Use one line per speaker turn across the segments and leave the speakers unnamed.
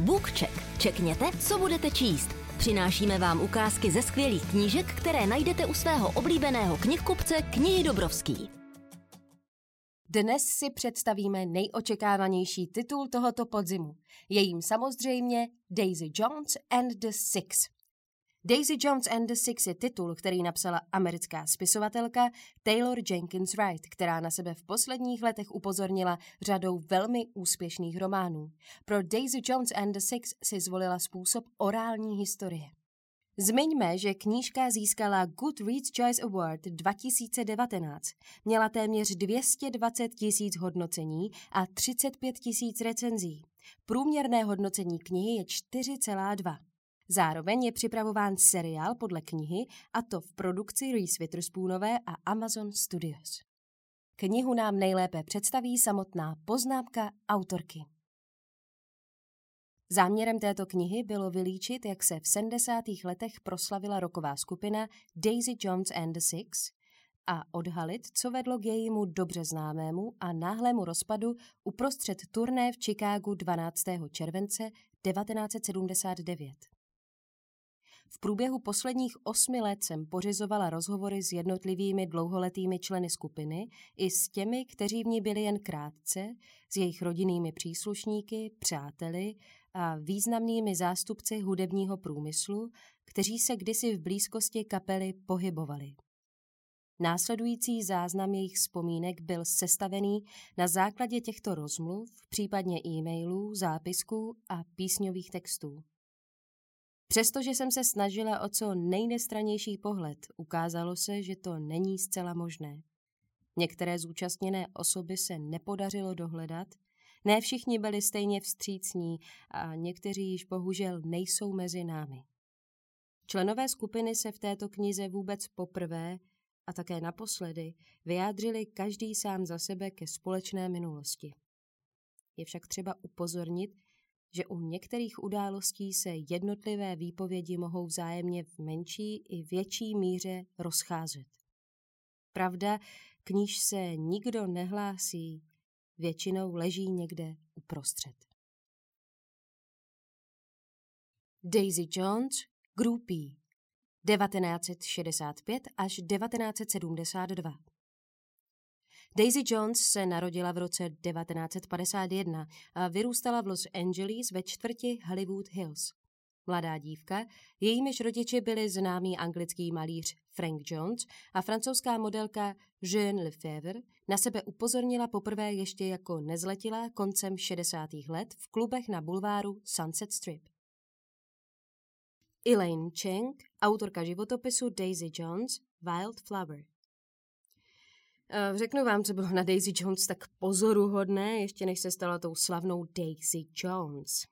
BookCheck. Čekněte, co budete číst. Přinášíme vám ukázky ze skvělých knížek, které najdete u svého oblíbeného knihkupce Knihy Dobrovský.
Dnes si představíme nejočekávanější titul tohoto podzimu. Je jim samozřejmě Daisy Jones and the Six. Daisy Jones and the Six je titul, který napsala americká spisovatelka Taylor Jenkins Wright, která na sebe v posledních letech upozornila řadou velmi úspěšných románů. Pro Daisy Jones and the Six si zvolila způsob orální historie. Zmiňme, že knížka získala Goodreads Choice Award 2019. Měla téměř 220 tisíc hodnocení a 35 tisíc recenzí. Průměrné hodnocení knihy je 4,2. Zároveň je připravován seriál podle knihy, a to v produkci Reese Witherspoonové a Amazon Studios. Knihu nám nejlépe představí samotná poznámka autorky. Záměrem této knihy bylo vylíčit, jak se v 70. letech proslavila roková skupina Daisy Jones and the Six a odhalit, co vedlo k jejímu dobře známému a náhlému rozpadu uprostřed turné v Chicagu 12. července 1979. V průběhu posledních osmi let jsem pořizovala rozhovory s jednotlivými dlouholetými členy skupiny i s těmi, kteří v ní byli jen krátce, s jejich rodinnými příslušníky, přáteli a významnými zástupci hudebního průmyslu, kteří se kdysi v blízkosti kapely pohybovali. Následující záznam jejich vzpomínek byl sestavený na základě těchto rozmluv, případně e-mailů, zápisků a písňových textů. Přestože jsem se snažila o co nejnestranější pohled, ukázalo se, že to není zcela možné. Některé zúčastněné osoby se nepodařilo dohledat, ne všichni byli stejně vstřícní a někteří již bohužel nejsou mezi námi. Členové skupiny se v této knize vůbec poprvé a také naposledy vyjádřili každý sám za sebe ke společné minulosti. Je však třeba upozornit, že u některých událostí se jednotlivé výpovědi mohou vzájemně v menší i větší míře rozcházet. Pravda, k níž se nikdo nehlásí, většinou leží někde uprostřed. Daisy Jones, Groupie 1965 až 1972 Daisy Jones se narodila v roce 1951 a vyrůstala v Los Angeles ve čtvrti Hollywood Hills. Mladá dívka, jejímiž rodiči byli známý anglický malíř Frank Jones a francouzská modelka Jeanne Lefebvre, na sebe upozornila poprvé ještě jako nezletilá koncem 60. let v klubech na bulváru Sunset Strip. Elaine Cheng, autorka životopisu Daisy Jones, Wild Flower. Eh, řeknu vám, co bylo na Daisy Jones tak pozoruhodné, ještě než se stala tou slavnou Daisy Jones.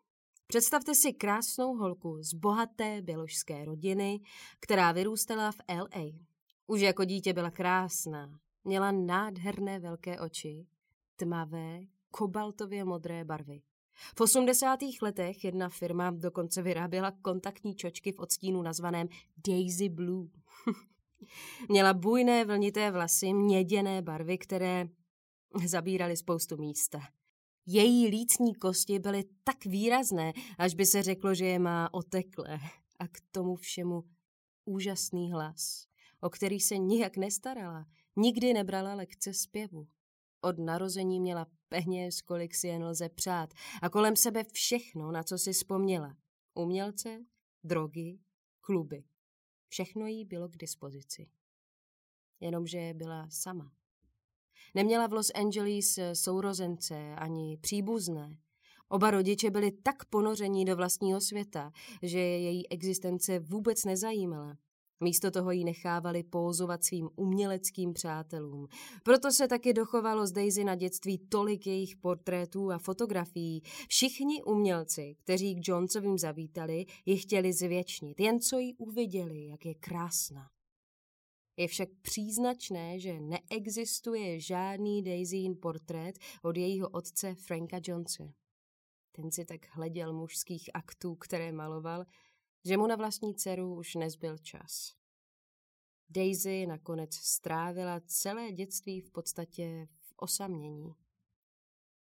Představte si krásnou holku z bohaté běložské rodiny, která vyrůstala v L.A. Už jako dítě byla krásná. Měla nádherné velké oči, tmavé, kobaltově modré barvy. V 80. letech jedna firma dokonce vyráběla kontaktní čočky v odstínu nazvaném Daisy Blue. Měla bujné vlnité vlasy, měděné barvy, které zabíraly spoustu místa. Její lícní kosti byly tak výrazné, až by se řeklo, že je má oteklé. A k tomu všemu úžasný hlas, o který se nijak nestarala, nikdy nebrala lekce zpěvu. Od narození měla peněz, kolik si jen lze přát a kolem sebe všechno, na co si vzpomněla. Umělce, drogy, kluby. Všechno jí bylo k dispozici. Jenomže byla sama. Neměla v Los Angeles sourozence ani příbuzné. Oba rodiče byli tak ponoření do vlastního světa, že její existence vůbec nezajímala. Místo toho ji nechávali pózovat svým uměleckým přátelům. Proto se taky dochovalo z Daisy na dětství tolik jejich portrétů a fotografií. Všichni umělci, kteří k Jonesovým zavítali, ji chtěli zvětšnit, jen co ji uviděli, jak je krásná. Je však příznačné, že neexistuje žádný Daisyin portrét od jejího otce Franka Jonese. Ten si tak hleděl mužských aktů, které maloval, že mu na vlastní dceru už nezbyl čas. Daisy nakonec strávila celé dětství v podstatě v osamění.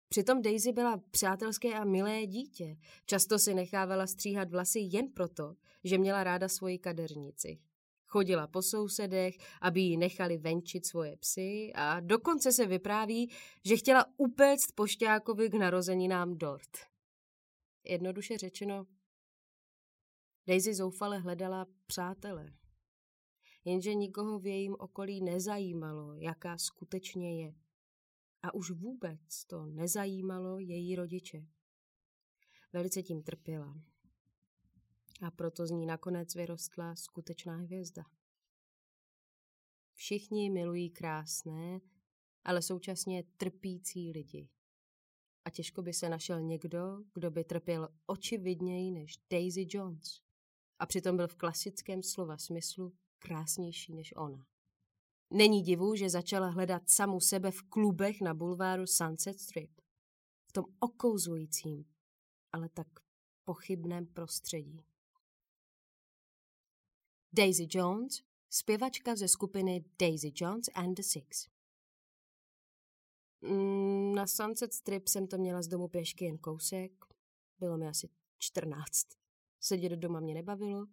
Přitom Daisy byla přátelské a milé dítě. Často si nechávala stříhat vlasy jen proto, že měla ráda svoji kadernici. Chodila po sousedech, aby jí nechali venčit svoje psy a dokonce se vypráví, že chtěla upéct pošťákovi k narozeninám dort. Jednoduše řečeno, Daisy zoufale hledala přátele. Jenže nikoho v jejím okolí nezajímalo, jaká skutečně je. A už vůbec to nezajímalo její rodiče. Velice tím trpěla. A proto z ní nakonec vyrostla skutečná hvězda. Všichni milují krásné, ale současně trpící lidi. A těžko by se našel někdo, kdo by trpěl očividněji než Daisy Jones. A přitom byl v klasickém slova smyslu krásnější než ona. Není divu, že začala hledat samu sebe v klubech na bulváru Sunset Strip. V tom okouzlujícím, ale tak pochybném prostředí. Daisy Jones, zpěvačka ze skupiny Daisy Jones and the Six. Mm, na Sunset Strip jsem to měla z domu pěšky jen kousek. Bylo mi asi 14. Sedět doma mě nebavilo.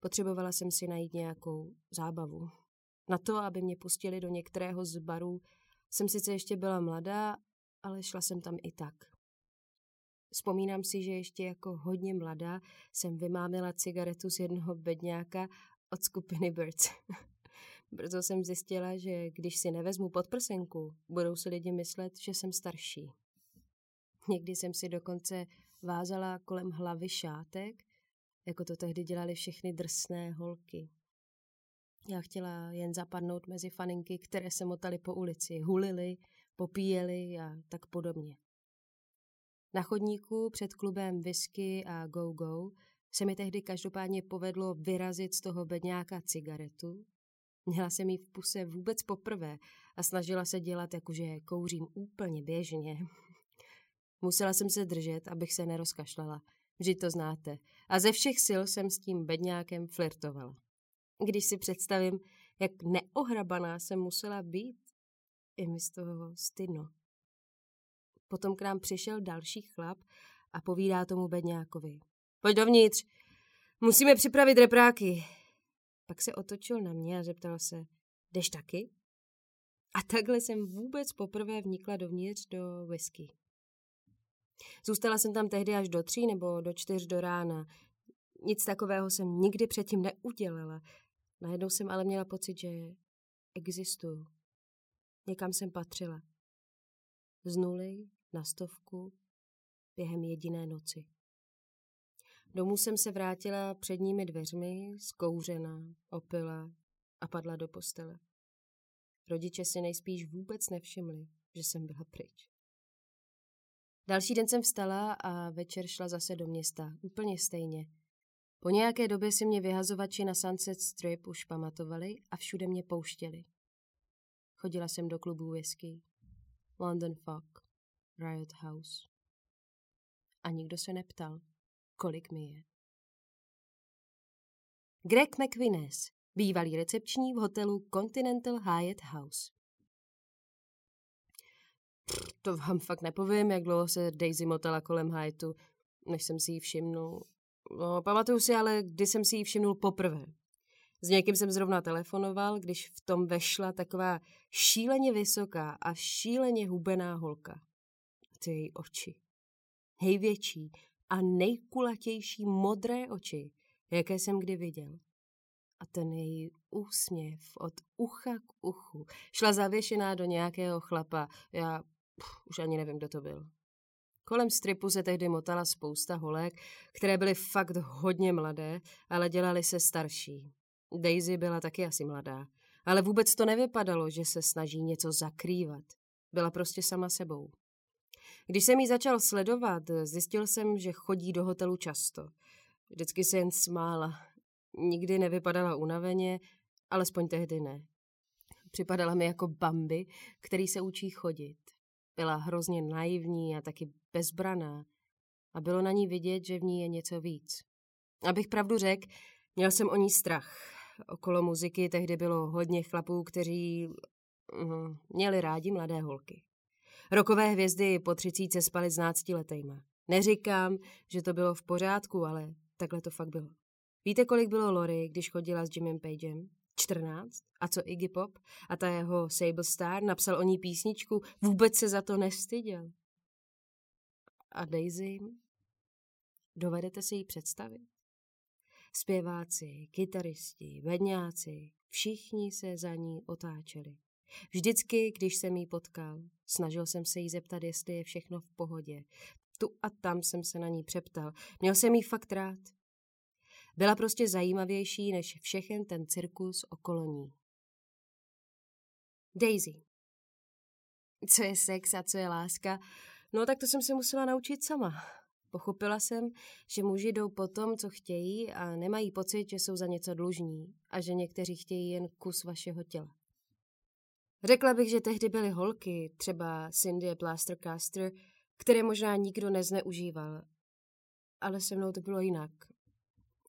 Potřebovala jsem si najít nějakou zábavu. Na to, aby mě pustili do některého z barů, jsem sice ještě byla mladá, ale šla jsem tam i tak. Vzpomínám si, že ještě jako hodně mladá jsem vymámila cigaretu z jednoho bedňáka od skupiny Birds. Brzo jsem zjistila, že když si nevezmu podprsenku, budou si lidi myslet, že jsem starší. Někdy jsem si dokonce vázala kolem hlavy šátek, jako to tehdy dělali všechny drsné holky. Já chtěla jen zapadnout mezi faninky, které se motaly po ulici, hulily, popíjely a tak podobně. Na chodníku před klubem Whisky a Go Go se mi tehdy každopádně povedlo vyrazit z toho bedňáka cigaretu. Měla jsem ji v puse vůbec poprvé a snažila se dělat, jakože kouřím úplně běžně. Musela jsem se držet, abych se nerozkašlala. Vždyť to znáte. A ze všech sil jsem s tím bedňákem flirtovala. Když si představím, jak neohrabaná jsem musela být, je mi z toho stydno. Potom k nám přišel další chlap a povídá tomu bedňákovi. Pojď dovnitř, musíme připravit repráky. Pak se otočil na mě a zeptal se, jdeš taky? A takhle jsem vůbec poprvé vnikla dovnitř do whisky. Zůstala jsem tam tehdy až do tří nebo do čtyř do rána. Nic takového jsem nikdy předtím neudělala. Najednou jsem ale měla pocit, že existuju. Někam jsem patřila. Z nuly na stovku během jediné noci. Domů jsem se vrátila předními dveřmi, zkouřená, opila a padla do postele. Rodiče si nejspíš vůbec nevšimli, že jsem byla pryč. Další den jsem vstala a večer šla zase do města, úplně stejně. Po nějaké době si mě vyhazovači na Sunset Strip už pamatovali a všude mě pouštěli. Chodila jsem do klubu whisky, London Fog, Riot House. A nikdo se neptal, kolik mi je. Greg McVinnes, bývalý recepční v hotelu Continental Hyatt House. To vám fakt nepovím, jak dlouho se Daisy motala kolem Hyateu, než jsem si ji všimnul. No, pamatuju si ale, kdy jsem si ji všimnul poprvé. S někým jsem zrovna telefonoval, když v tom vešla taková šíleně vysoká a šíleně hubená holka. Ty její oči. Největší a nejkulatější modré oči, jaké jsem kdy viděl. A ten její úsměv od ucha k uchu. Šla zavěšená do nějakého chlapa. Já Pff, už ani nevím, kdo to byl. Kolem stripu se tehdy motala spousta holek, které byly fakt hodně mladé, ale dělali se starší. Daisy byla taky asi mladá, ale vůbec to nevypadalo, že se snaží něco zakrývat. Byla prostě sama sebou. Když jsem ji začal sledovat, zjistil jsem, že chodí do hotelu často. Vždycky se jen smála. Nikdy nevypadala unaveně, alespoň tehdy ne. Připadala mi jako Bambi, který se učí chodit. Byla hrozně naivní a taky bezbraná a bylo na ní vidět, že v ní je něco víc. Abych pravdu řekl, měl jsem o ní strach. Okolo muziky tehdy bylo hodně chlapů, kteří mm, měli rádi mladé holky. Rokové hvězdy po třicíce spaly s náctiletejma. Neříkám, že to bylo v pořádku, ale takhle to fakt bylo. Víte, kolik bylo Lori, když chodila s Jimem Pagem? 14? A co Iggy Pop? A ta jeho Sable Star napsal o ní písničku, vůbec se za to nestyděl. A Daisy? Dovedete si ji představit? Zpěváci, kytaristi, bedňáci, všichni se za ní otáčeli. Vždycky, když jsem jí potkal, snažil jsem se jí zeptat, jestli je všechno v pohodě. Tu a tam jsem se na ní přeptal. Měl jsem jí fakt rád. Byla prostě zajímavější než všechen ten cirkus okolo ní. Daisy. Co je sex a co je láska? No tak to jsem se musela naučit sama. Pochopila jsem, že muži jdou po tom, co chtějí a nemají pocit, že jsou za něco dlužní a že někteří chtějí jen kus vašeho těla. Řekla bych, že tehdy byly holky, třeba Cindy Plastercaster, které možná nikdo nezneužíval. Ale se mnou to bylo jinak.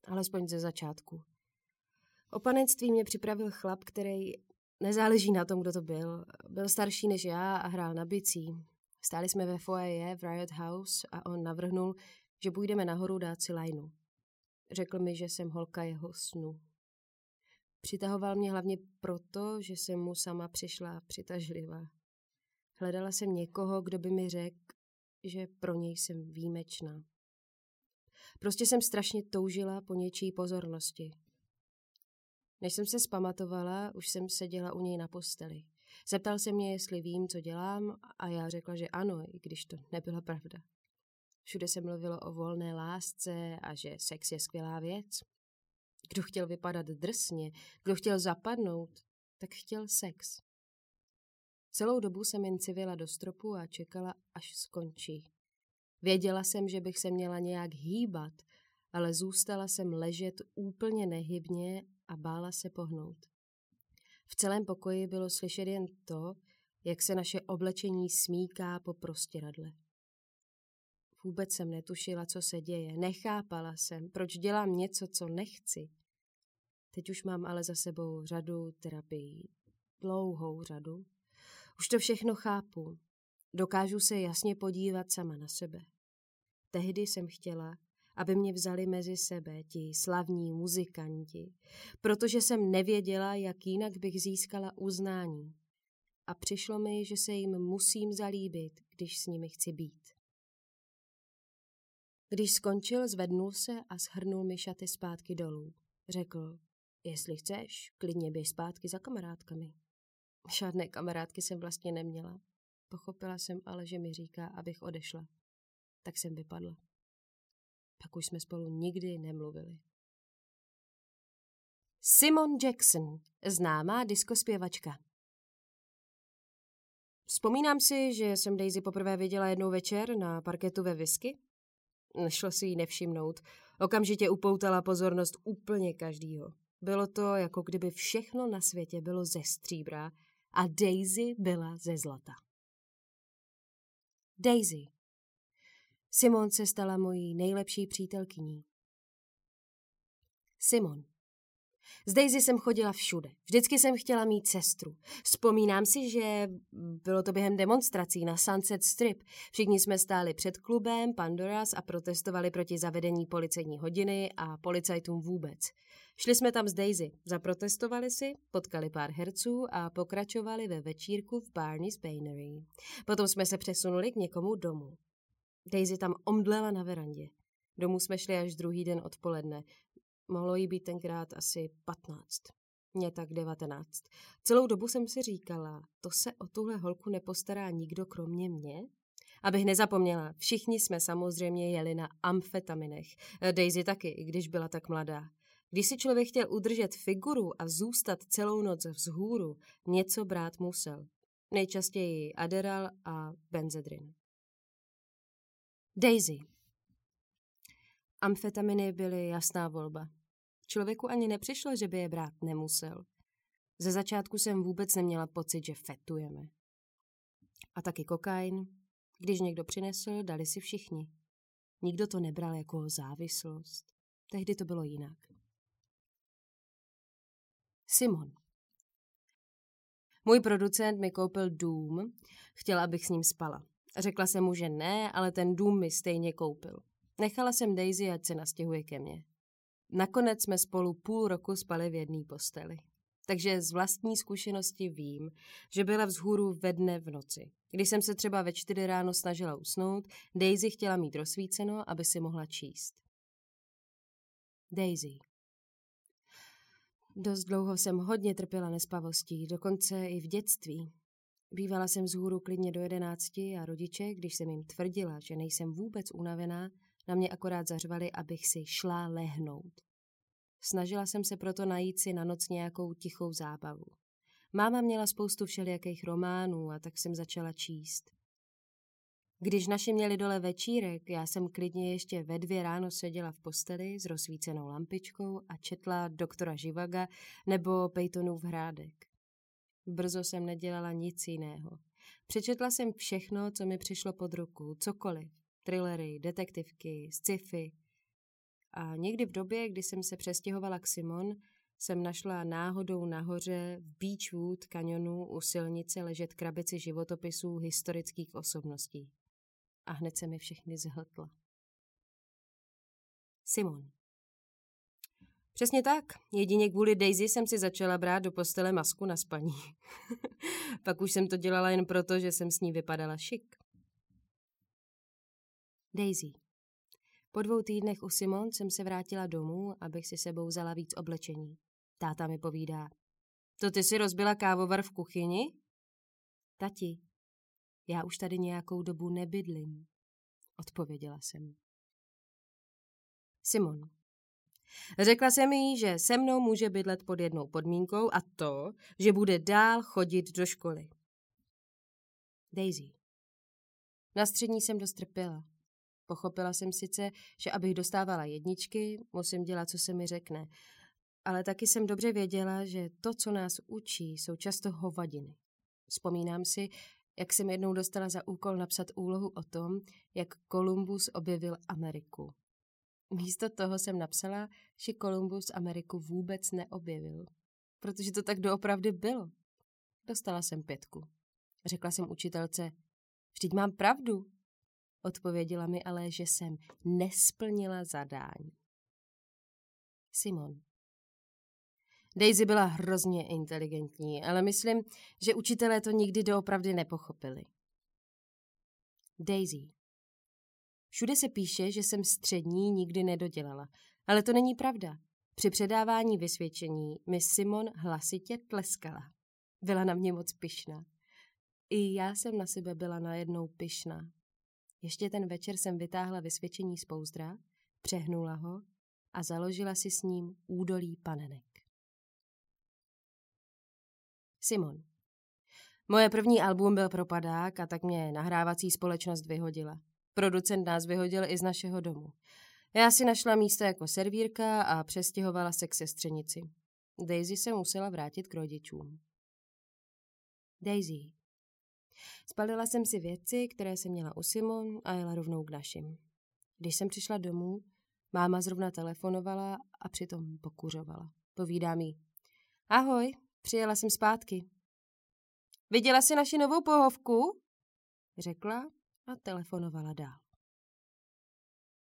Alespoň ze začátku. O panenství mě připravil chlap, který nezáleží na tom, kdo to byl. Byl starší než já a hrál na bicí. Stáli jsme ve foyer v Riot House a on navrhnul, že půjdeme nahoru dát si lajnu. Řekl mi, že jsem holka jeho snu. Přitahoval mě hlavně proto, že jsem mu sama přišla přitažlivá. Hledala jsem někoho, kdo by mi řekl, že pro něj jsem výjimečná. Prostě jsem strašně toužila po něčí pozornosti. Než jsem se spamatovala, už jsem seděla u něj na posteli. Zeptal se mě, jestli vím, co dělám a já řekla, že ano, i když to nebyla pravda. Všude se mluvilo o volné lásce a že sex je skvělá věc. Kdo chtěl vypadat drsně, kdo chtěl zapadnout, tak chtěl sex. Celou dobu jsem jen civila do stropu a čekala, až skončí. Věděla jsem, že bych se měla nějak hýbat, ale zůstala jsem ležet úplně nehybně a bála se pohnout. V celém pokoji bylo slyšet jen to, jak se naše oblečení smíká po prostěradle. Vůbec jsem netušila, co se děje. Nechápala jsem, proč dělám něco, co nechci. Teď už mám ale za sebou řadu terapií. Dlouhou řadu. Už to všechno chápu. Dokážu se jasně podívat sama na sebe. Tehdy jsem chtěla, aby mě vzali mezi sebe ti slavní muzikanti, protože jsem nevěděla, jak jinak bych získala uznání. A přišlo mi, že se jim musím zalíbit, když s nimi chci být. Když skončil, zvednul se a shrnul mi šaty zpátky dolů. Řekl, jestli chceš, klidně běž zpátky za kamarádkami. Žádné kamarádky jsem vlastně neměla. Pochopila jsem ale, že mi říká, abych odešla. Tak jsem vypadla. Pak už jsme spolu nikdy nemluvili. Simon Jackson, známá diskospěvačka. Vzpomínám si, že jsem Daisy poprvé viděla jednou večer na parketu ve Whisky. Nešlo si jí nevšimnout. Okamžitě upoutala pozornost úplně každýho. Bylo to, jako kdyby všechno na světě bylo ze stříbra a Daisy byla ze zlata. Daisy. Simon se stala mojí nejlepší přítelkyní. Simon. S Daisy jsem chodila všude. Vždycky jsem chtěla mít sestru. Vzpomínám si, že bylo to během demonstrací na Sunset Strip. Všichni jsme stáli před klubem Pandoras a protestovali proti zavedení policejní hodiny a policajtům vůbec. Šli jsme tam s Daisy, zaprotestovali si, potkali pár herců a pokračovali ve večírku v Barney's Bainery. Potom jsme se přesunuli k někomu domů. Daisy tam omdlela na verandě. Domů jsme šli až druhý den odpoledne. Mohlo jí být tenkrát asi patnáct. Mně tak devatenáct. Celou dobu jsem si říkala, to se o tuhle holku nepostará nikdo kromě mě? Abych nezapomněla, všichni jsme samozřejmě jeli na amfetaminech. Daisy taky, když byla tak mladá. Když si člověk chtěl udržet figuru a zůstat celou noc vzhůru, něco brát musel. Nejčastěji Aderal a Benzedrin. Daisy. Amfetaminy byly jasná volba. Člověku ani nepřišlo, že by je brát nemusel. Ze začátku jsem vůbec neměla pocit, že fetujeme. A taky kokain. Když někdo přinesl, dali si všichni. Nikdo to nebral jako závislost. Tehdy to bylo jinak. Simon. Můj producent mi koupil dům, chtěl, abych s ním spala. Řekla jsem mu, že ne, ale ten dům mi stejně koupil. Nechala jsem Daisy, ať se nastěhuje ke mně. Nakonec jsme spolu půl roku spali v jedné posteli. Takže z vlastní zkušenosti vím, že byla vzhůru ve dne v noci. Když jsem se třeba ve čtyři ráno snažila usnout, Daisy chtěla mít rozsvíceno, aby si mohla číst. Daisy. Dost dlouho jsem hodně trpěla nespavostí, dokonce i v dětství. Bývala jsem vzhůru klidně do jedenácti a rodiče, když jsem jim tvrdila, že nejsem vůbec unavená, na mě akorát zařvali, abych si šla lehnout. Snažila jsem se proto najít si na noc nějakou tichou zábavu. Máma měla spoustu všelijakých románů a tak jsem začala číst. Když naši měli dole večírek, já jsem klidně ještě ve dvě ráno seděla v posteli s rozsvícenou lampičkou a četla doktora Živaga nebo Peytonův hrádek. Brzo jsem nedělala nic jiného. Přečetla jsem všechno, co mi přišlo pod ruku, cokoliv. Thrillery, detektivky, sci-fi. A někdy v době, kdy jsem se přestěhovala k Simon, jsem našla náhodou nahoře v Beachwood kanionu u silnice ležet krabici životopisů historických osobností. A hned se mi všechny zhltla. Simon. Přesně tak. Jedině kvůli Daisy jsem si začala brát do postele masku na spaní. Pak už jsem to dělala jen proto, že jsem s ní vypadala šik. Daisy. Po dvou týdnech u Simon jsem se vrátila domů, abych si sebou vzala víc oblečení. Táta mi povídá. To ty si rozbila kávovar v kuchyni? Tati, já už tady nějakou dobu nebydlím, odpověděla jsem. Simon. Řekla jsem jí, že se mnou může bydlet pod jednou podmínkou a to, že bude dál chodit do školy. Daisy. Na střední jsem dost trpěla. Pochopila jsem sice, že abych dostávala jedničky, musím dělat, co se mi řekne, ale taky jsem dobře věděla, že to, co nás učí, jsou často hovadiny. Vzpomínám si, jak jsem jednou dostala za úkol napsat úlohu o tom, jak Kolumbus objevil Ameriku. Místo toho jsem napsala, že Kolumbus Ameriku vůbec neobjevil, protože to tak doopravdy bylo. Dostala jsem pětku. Řekla jsem učitelce, vždyť mám pravdu. Odpověděla mi ale, že jsem nesplnila zadání. Simon. Daisy byla hrozně inteligentní, ale myslím, že učitelé to nikdy doopravdy nepochopili. Daisy. Všude se píše, že jsem střední nikdy nedodělala, ale to není pravda. Při předávání vysvědčení mi Simon hlasitě tleskala. Byla na mě moc pyšná. I já jsem na sebe byla najednou pyšná. Ještě ten večer jsem vytáhla vysvědčení z pouzdra, přehnula ho a založila si s ním údolí panenek. Simon. Moje první album byl propadák a tak mě nahrávací společnost vyhodila. Producent nás vyhodil i z našeho domu. Já si našla místo jako servírka a přestěhovala se k sestřenici. Daisy se musela vrátit k rodičům. Daisy. Spalila jsem si věci, které jsem měla u Simon a jela rovnou k našim. Když jsem přišla domů, máma zrovna telefonovala a přitom pokuřovala. Povídá mi, ahoj, přijela jsem zpátky. Viděla jsi naši novou pohovku? Řekla a telefonovala dál.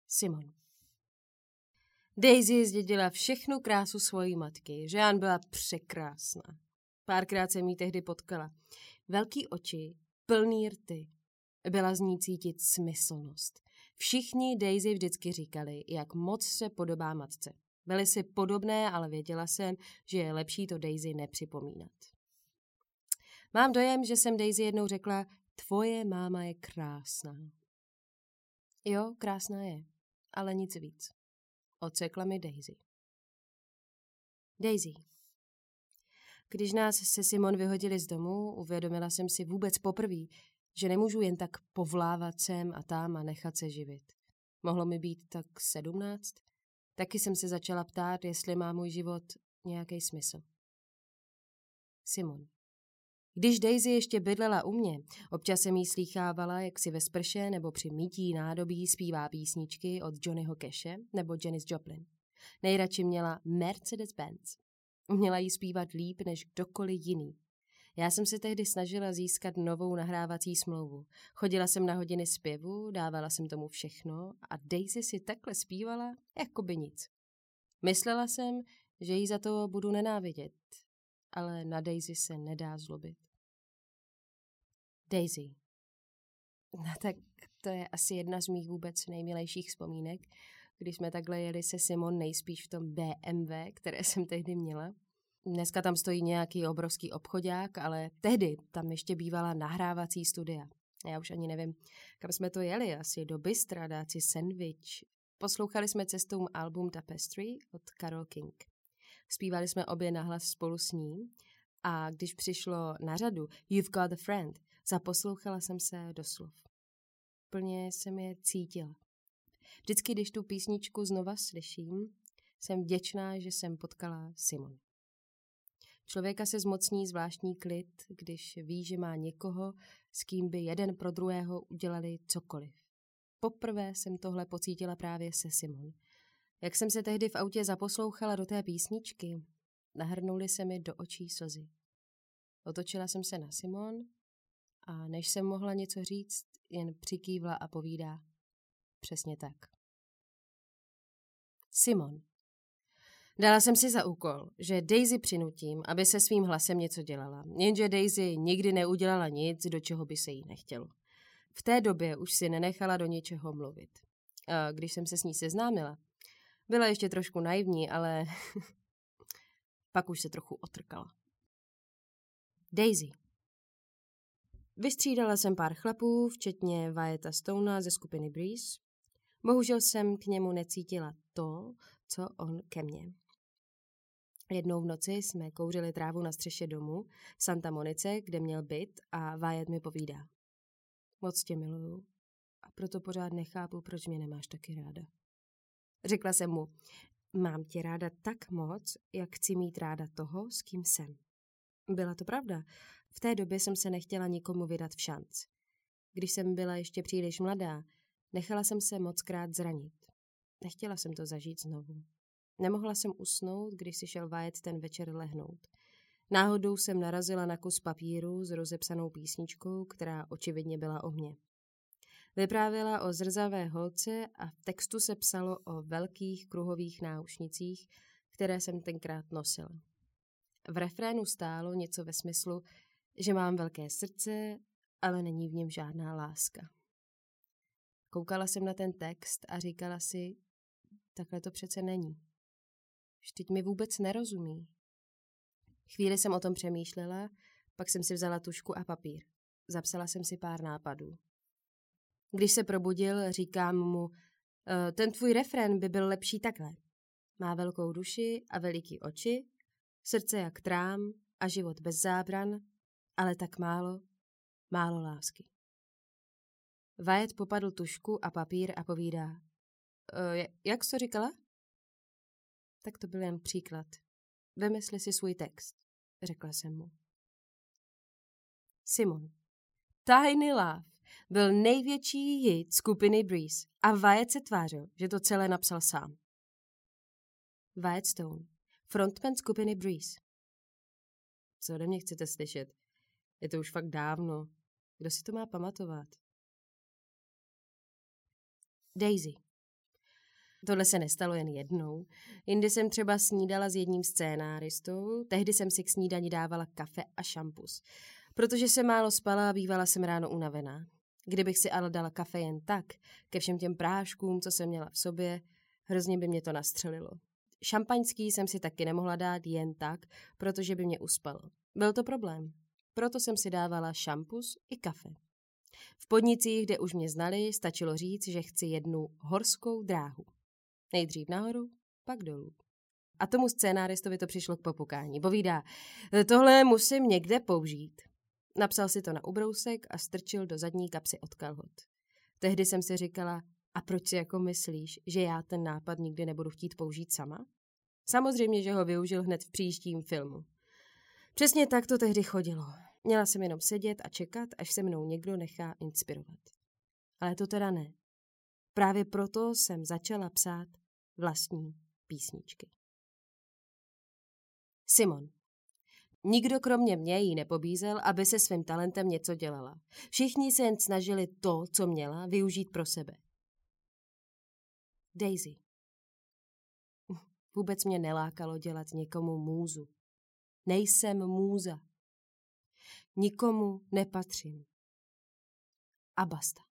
Simon. Daisy zdědila všechnu krásu svojí matky. Jean byla překrásná. Párkrát jsem jí tehdy potkala. Velký oči, plný rty. Byla z ní cítit smyslnost. Všichni Daisy vždycky říkali, jak moc se podobá matce. Byly si podobné, ale věděla jsem, že je lepší to Daisy nepřipomínat. Mám dojem, že jsem Daisy jednou řekla, tvoje máma je krásná. Jo, krásná je, ale nic víc. Ocekla mi Daisy. Daisy. Když nás se Simon vyhodili z domu, uvědomila jsem si vůbec poprvé, že nemůžu jen tak povlávat sem a tam a nechat se živit. Mohlo mi být tak sedmnáct? Taky jsem se začala ptát, jestli má můj život nějaký smysl. Simon. Když Daisy ještě bydlela u mě, občas jsem jí slýchávala, jak si ve sprše nebo při mítí nádobí zpívá písničky od Johnnyho Cache nebo Janis Joplin. Nejradši měla Mercedes-Benz. Uměla jí zpívat líp než kdokoliv jiný. Já jsem se tehdy snažila získat novou nahrávací smlouvu. Chodila jsem na hodiny zpěvu, dávala jsem tomu všechno a Daisy si takhle zpívala, jako by nic. Myslela jsem, že jí za to budu nenávidět, ale na Daisy se nedá zlobit. Daisy. No tak to je asi jedna z mých vůbec nejmilejších vzpomínek, když jsme takhle jeli se Simon nejspíš v tom BMW, které jsem tehdy měla. Dneska tam stojí nějaký obrovský obchodák, ale tehdy tam ještě bývala nahrávací studia. Já už ani nevím, kam jsme to jeli, asi do Bystra dát si sandwich. Poslouchali jsme cestou album Tapestry od Carol King. Zpívali jsme obě nahlas spolu s ní a když přišlo na řadu You've got a friend, zaposlouchala jsem se do slov. Plně jsem je cítila. Vždycky, když tu písničku znova slyším, jsem vděčná, že jsem potkala Simon. Člověka se zmocní zvláštní klid, když ví, že má někoho, s kým by jeden pro druhého udělali cokoliv. Poprvé jsem tohle pocítila právě se Simon. Jak jsem se tehdy v autě zaposlouchala do té písničky, nahrnuly se mi do očí slzy. Otočila jsem se na Simon a než jsem mohla něco říct, jen přikývla a povídá. Přesně tak. Simon. Dala jsem si za úkol, že Daisy přinutím, aby se svým hlasem něco dělala. Jenže Daisy nikdy neudělala nic, do čeho by se jí nechtělo. V té době už si nenechala do něčeho mluvit. A když jsem se s ní seznámila, byla ještě trošku naivní, ale pak už se trochu otrkala. Daisy. Vystřídala jsem pár chlapů, včetně Vajeta Stona ze skupiny Breeze. Bohužel jsem k němu necítila to, co on ke mně. Jednou v noci jsme kouřili trávu na střeše domu v Santa Monice, kde měl byt a Wyatt mi povídá. Moc tě miluju a proto pořád nechápu, proč mě nemáš taky ráda. Řekla jsem mu, mám tě ráda tak moc, jak chci mít ráda toho, s kým jsem. Byla to pravda. V té době jsem se nechtěla nikomu vydat v šanc. Když jsem byla ještě příliš mladá, nechala jsem se moc krát zranit. Nechtěla jsem to zažít znovu. Nemohla jsem usnout, když si šel Wyatt ten večer lehnout. Náhodou jsem narazila na kus papíru s rozepsanou písničkou, která očividně byla o mně. Vyprávěla o zrzavé holce a v textu se psalo o velkých kruhových náušnicích, které jsem tenkrát nosila. V refrénu stálo něco ve smyslu, že mám velké srdce, ale není v něm žádná láska. Koukala jsem na ten text a říkala si, takhle to přece není. Vždyť mi vůbec nerozumí. Chvíli jsem o tom přemýšlela, pak jsem si vzala tušku a papír. Zapsala jsem si pár nápadů. Když se probudil, říkám mu, e, ten tvůj refren by byl lepší takhle. Má velkou duši a veliký oči, srdce jak trám a život bez zábran, ale tak málo, málo lásky. Vajet popadl tušku a papír a povídá. E, jak jsi to říkala? Tak to byl jen příklad. Vymysli si svůj text, řekla jsem mu. Simon. Tiny Love byl největší hit skupiny Breeze a Wyatt se tvářil, že to celé napsal sám. Wyatt Stone, frontman skupiny Breeze. Co ode mě chcete slyšet? Je to už fakt dávno. Kdo si to má pamatovat? Daisy. Tohle se nestalo jen jednou. Jindy jsem třeba snídala s jedním scénáristou, tehdy jsem si k snídani dávala kafe a šampus. Protože jsem málo spala a bývala jsem ráno unavená. Kdybych si ale dala kafe jen tak, ke všem těm práškům, co jsem měla v sobě, hrozně by mě to nastřelilo. Šampaňský jsem si taky nemohla dát jen tak, protože by mě uspalo. Byl to problém. Proto jsem si dávala šampus i kafe. V podnicích, kde už mě znali, stačilo říct, že chci jednu horskou dráhu. Nejdřív nahoru, pak dolů. A tomu scénáristovi to přišlo k popukání. Povídá, tohle musím někde použít. Napsal si to na ubrousek a strčil do zadní kapsy od kalhot. Tehdy jsem si říkala, a proč si jako myslíš, že já ten nápad nikdy nebudu chtít použít sama? Samozřejmě, že ho využil hned v příštím filmu. Přesně tak to tehdy chodilo. Měla jsem jenom sedět a čekat, až se mnou někdo nechá inspirovat. Ale to teda ne. Právě proto jsem začala psát vlastní písničky. Simon. Nikdo kromě mě jí nepobízel, aby se svým talentem něco dělala. Všichni se jen snažili to, co měla, využít pro sebe. Daisy. Vůbec mě nelákalo dělat někomu můzu. Nejsem můza. Nikomu nepatřím. A basta.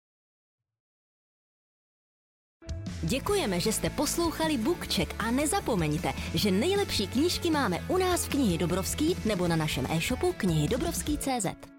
Děkujeme, že jste poslouchali Bookcheck a nezapomeňte, že nejlepší knížky máme u nás v knihy Dobrovský nebo na našem e-shopu knihy Dobrovský.cz.